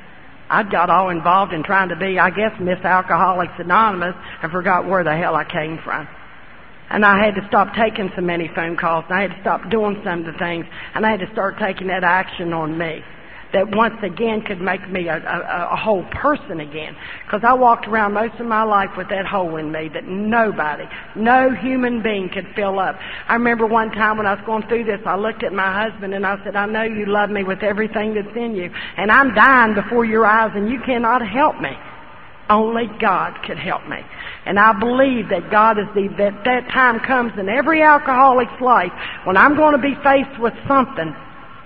A: I got all involved in trying to be, I guess, Miss Alcoholics Anonymous and forgot where the hell I came from. And I had to stop taking so many phone calls and I had to stop doing some of the things and I had to start taking that action on me that once again could make me a, a, a whole person again. Because I walked around most of my life with that hole in me that nobody, no human being could fill up. I remember one time when I was going through this, I looked at my husband and I said, I know you love me with everything that's in you. And I'm dying before your eyes and you cannot help me. Only God could help me. And I believe that God is the, that that time comes in every alcoholic's life when I'm going to be faced with something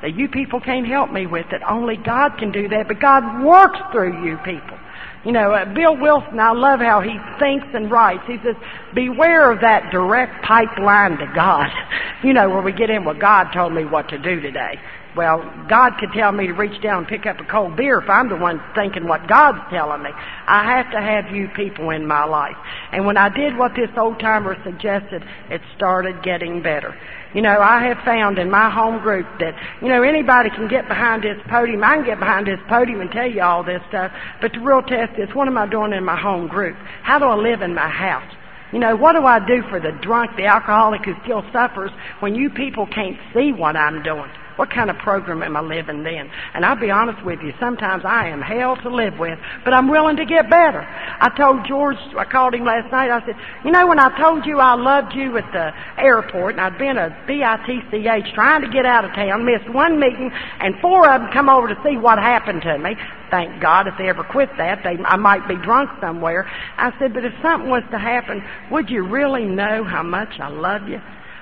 A: that you people can't help me with it. Only God can do that, but God works through you people. You know, uh, Bill Wilson, I love how he thinks and writes. He says, beware of that direct pipeline to God. [laughs] you know, where we get in, well, God told me what to do today. Well, God could tell me to reach down and pick up a cold beer if I'm the one thinking what God's telling me. I have to have you people in my life. And when I did what this old timer suggested, it started getting better. You know, I have found in my home group that, you know, anybody can get behind this podium. I can get behind this podium and tell you all this stuff. But the real test is, what am I doing in my home group? How do I live in my house? You know, what do I do for the drunk, the alcoholic who still suffers when you people can't see what I'm doing? What kind of program am I living then? And I'll be honest with you, sometimes I am hell to live with, but I'm willing to get better. I told George, I called him last night, I said, you know when I told you I loved you at the airport and I'd been a BITCH trying to get out of town, missed one meeting, and four of them come over to see what happened to me. Thank God if they ever quit that, they, I might be drunk somewhere. I said, but if something was to happen, would you really know how much I love you?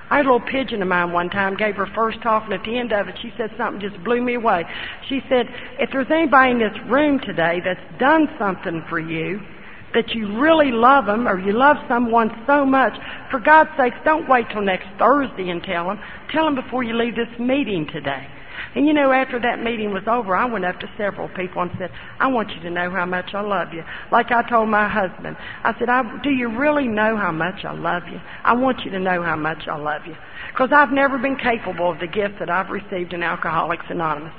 A: I had a little pigeon of mine one time, gave her first talk, and at the end of it, she said something just blew me away. She said, if there's anybody in this room today that's done something for you, that you really love them or you love someone so much, for God's sakes, don't wait till next Thursday and tell them. Tell them before you leave this meeting today. And you know, after that meeting was over, I went up to several people and said, I want you to know how much I love you. Like I told my husband, I said, I, do you really know how much I love you? I want you to know how much I love you. Because I've never been capable of the gift that I've received in Alcoholics Anonymous.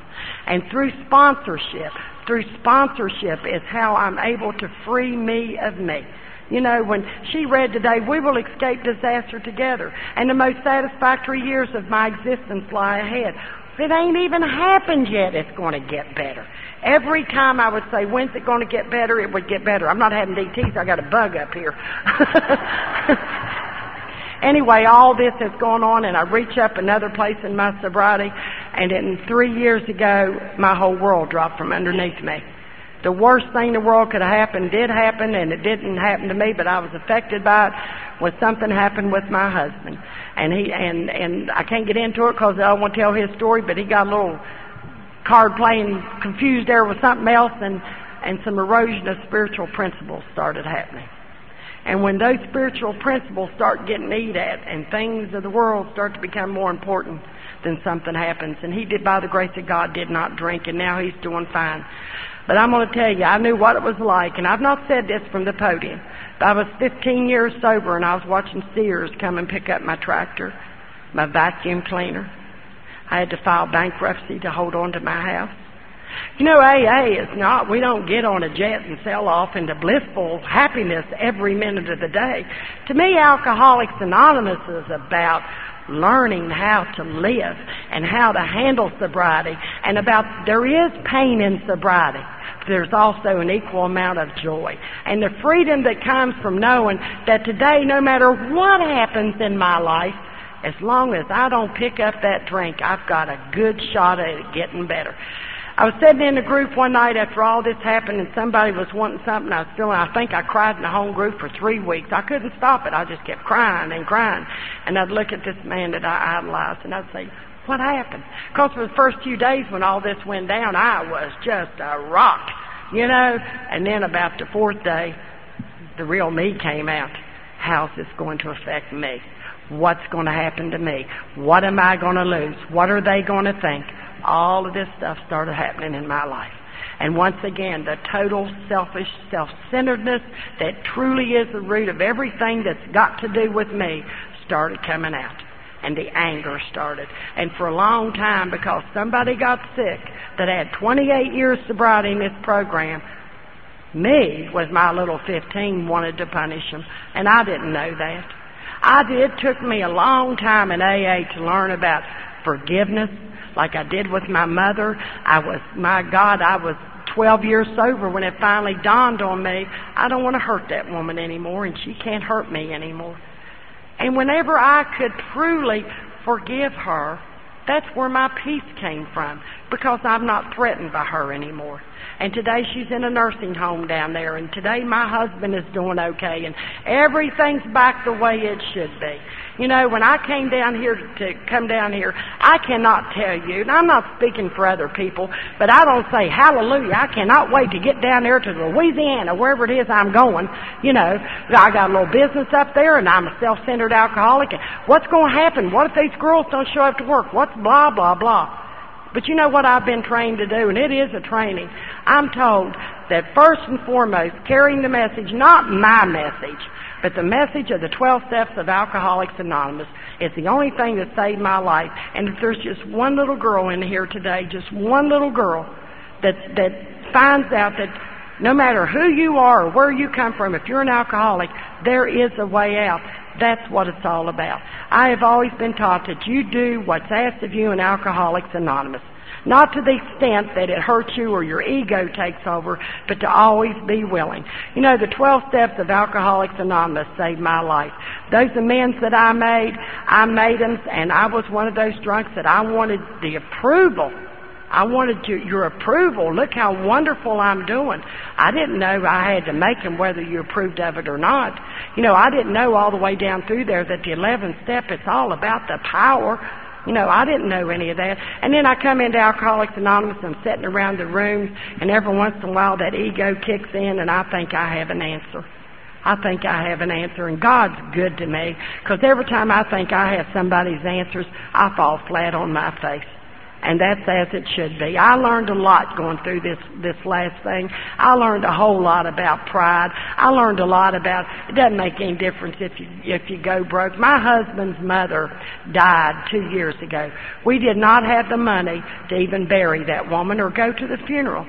A: And through sponsorship, through sponsorship is how I'm able to free me of me. You know, when she read today, we will escape disaster together, and the most satisfactory years of my existence lie ahead. It ain't even happened yet, it's going to get better. Every time I would say, when's it going to get better, it would get better. I'm not having DTs, I got a bug up here. [laughs] anyway, all this has gone on, and I reach up another place in my sobriety, and in three years ago, my whole world dropped from underneath me. The worst thing in the world could have happened did happen, and it didn't happen to me, but I was affected by it. Was something happened with my husband, and he and and I can't get into it because I want to tell his story, but he got a little card playing confused there with something else, and and some erosion of spiritual principles started happening. And when those spiritual principles start getting eat at and things of the world start to become more important, then something happens. And he did, by the grace of God, did not drink, and now he's doing fine. But I'm going to tell you, I knew what it was like, and I've not said this from the podium. I was 15 years sober, and I was watching Sears come and pick up my tractor, my vacuum cleaner. I had to file bankruptcy to hold on to my house. You know, AA is not, we don't get on a jet and sail off into blissful happiness every minute of the day. To me, Alcoholics Anonymous is about learning how to live and how to handle sobriety and about there is pain in sobriety. There's also an equal amount of joy. And the freedom that comes from knowing that today, no matter what happens in my life, as long as I don't pick up that drink, I've got a good shot at it getting better. I was sitting in a group one night after all this happened and somebody was wanting something. I was feeling, I think I cried in the home group for three weeks. I couldn't stop it. I just kept crying and crying. And I'd look at this man that I idolized and I'd say, what happened? Because for the first few days when all this went down, I was just a rock, you know? And then about the fourth day, the real me came out. How's this going to affect me? What's going to happen to me? What am I going to lose? What are they going to think? all of this stuff started happening in my life. And once again, the total selfish self-centeredness that truly is the root of everything that's got to do with me started coming out. And the anger started. And for a long time, because somebody got sick that had 28 years sobriety in this program, me, with my little 15, wanted to punish them. And I didn't know that. I did. It took me a long time in AA to learn about forgiveness like I did with my mother. I was, my God, I was 12 years sober when it finally dawned on me, I don't want to hurt that woman anymore and she can't hurt me anymore. And whenever I could truly forgive her, that's where my peace came from because I'm not threatened by her anymore. And today she's in a nursing home down there and today my husband is doing okay and everything's back the way it should be. You know, when I came down here to come down here, I cannot tell you, and I'm not speaking for other people, but I don't say hallelujah. I cannot wait to get down there to Louisiana, wherever it is I'm going. You know, I got a little business up there and I'm a self-centered alcoholic. And what's going to happen? What if these girls don't show up to work? What's blah, blah, blah. But you know what I've been trained to do, and it is a training. I'm told that first and foremost, carrying the message, not my message, but the message of the 12 steps of Alcoholics Anonymous is the only thing that saved my life. And if there's just one little girl in here today, just one little girl that, that finds out that no matter who you are or where you come from, if you're an alcoholic, there is a way out. That's what it's all about. I have always been taught that you do what's asked of you in Alcoholics Anonymous. Not to the extent that it hurts you or your ego takes over, but to always be willing. You know, the 12 steps of Alcoholics Anonymous saved my life. Those amends that I made, I made them, and I was one of those drunks that I wanted the approval I wanted to, your approval. Look how wonderful I'm doing. I didn't know I had to make them whether you approved of it or not. You know, I didn't know all the way down through there that the 11th step, it's all about the power You know, I didn't know any of that. And then I come into Alcoholics Anonymous and I'm sitting around the rooms and every once in a while that ego kicks in and I think I have an answer. I think I have an answer and God's good to me because every time I think I have somebody's answers, I fall flat on my face and that's as it should be. I learned a lot going through this this last thing. I learned a whole lot about pride. I learned a lot about it doesn't make any difference if you if you go broke. My husband's mother died two years ago. We did not have the money to even bury that woman or go to the funeral.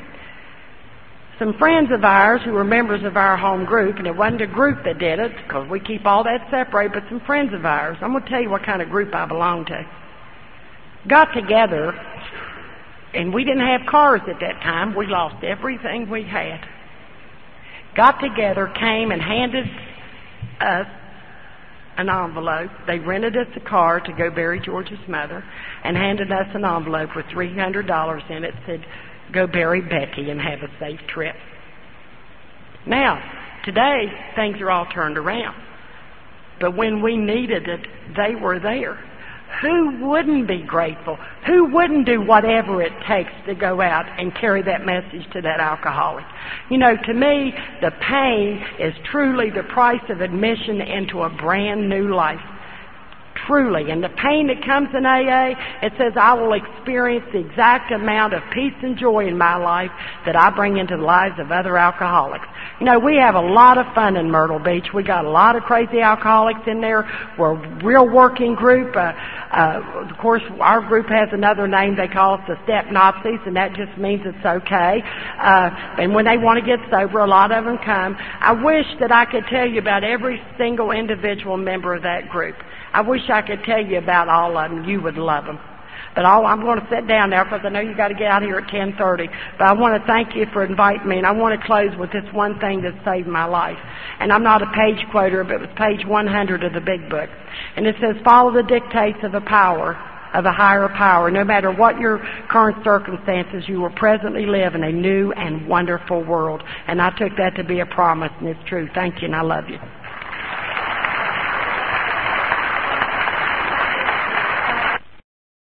A: Some friends of ours who were members of our home group, and it wasn't a group that did it because we keep all that separate, but some friends of ours. I'm going to tell you what kind of group I belong to got together, and we didn't have cars at that time. We lost everything we had. Got together, came and handed us an envelope. They rented us a car to go bury George's mother and handed us an envelope with $300 in it. Said, go bury Becky and have a safe trip. Now, today, things are all turned around. But when we needed it, they were there. Who wouldn't be grateful? Who wouldn't do whatever it takes to go out and carry that message to that alcoholic? You know, to me, the pain is truly the price of admission into a brand new life. Truly. And the pain that comes in AA, it says I will experience the exact amount of peace and joy in my life that I bring into the lives of other alcoholics. You know, we have a lot of fun in Myrtle Beach. We got a lot of crazy alcoholics in there. We're a real working group. Uh, uh, of course, our group has another name. They call us the Step Nazis, and that just means it's okay. Uh, and when they want to get sober, a lot of them come. I wish that I could tell you about every single individual member of that group. I wish I could tell you about all of them. You would love them. But all, I'm going to sit down now because I know you got to get out here at 10:30. But I want to thank you for inviting me, and I want to close with this one thing that saved my life. And I'm not a page quoter, but it was page 100 of the Big Book, and it says, "Follow the dictates of a power." Of a higher power. No matter what your current circumstances, you will presently live in a new and wonderful world. And I took that to be a promise, and it's true. Thank you, and I love you.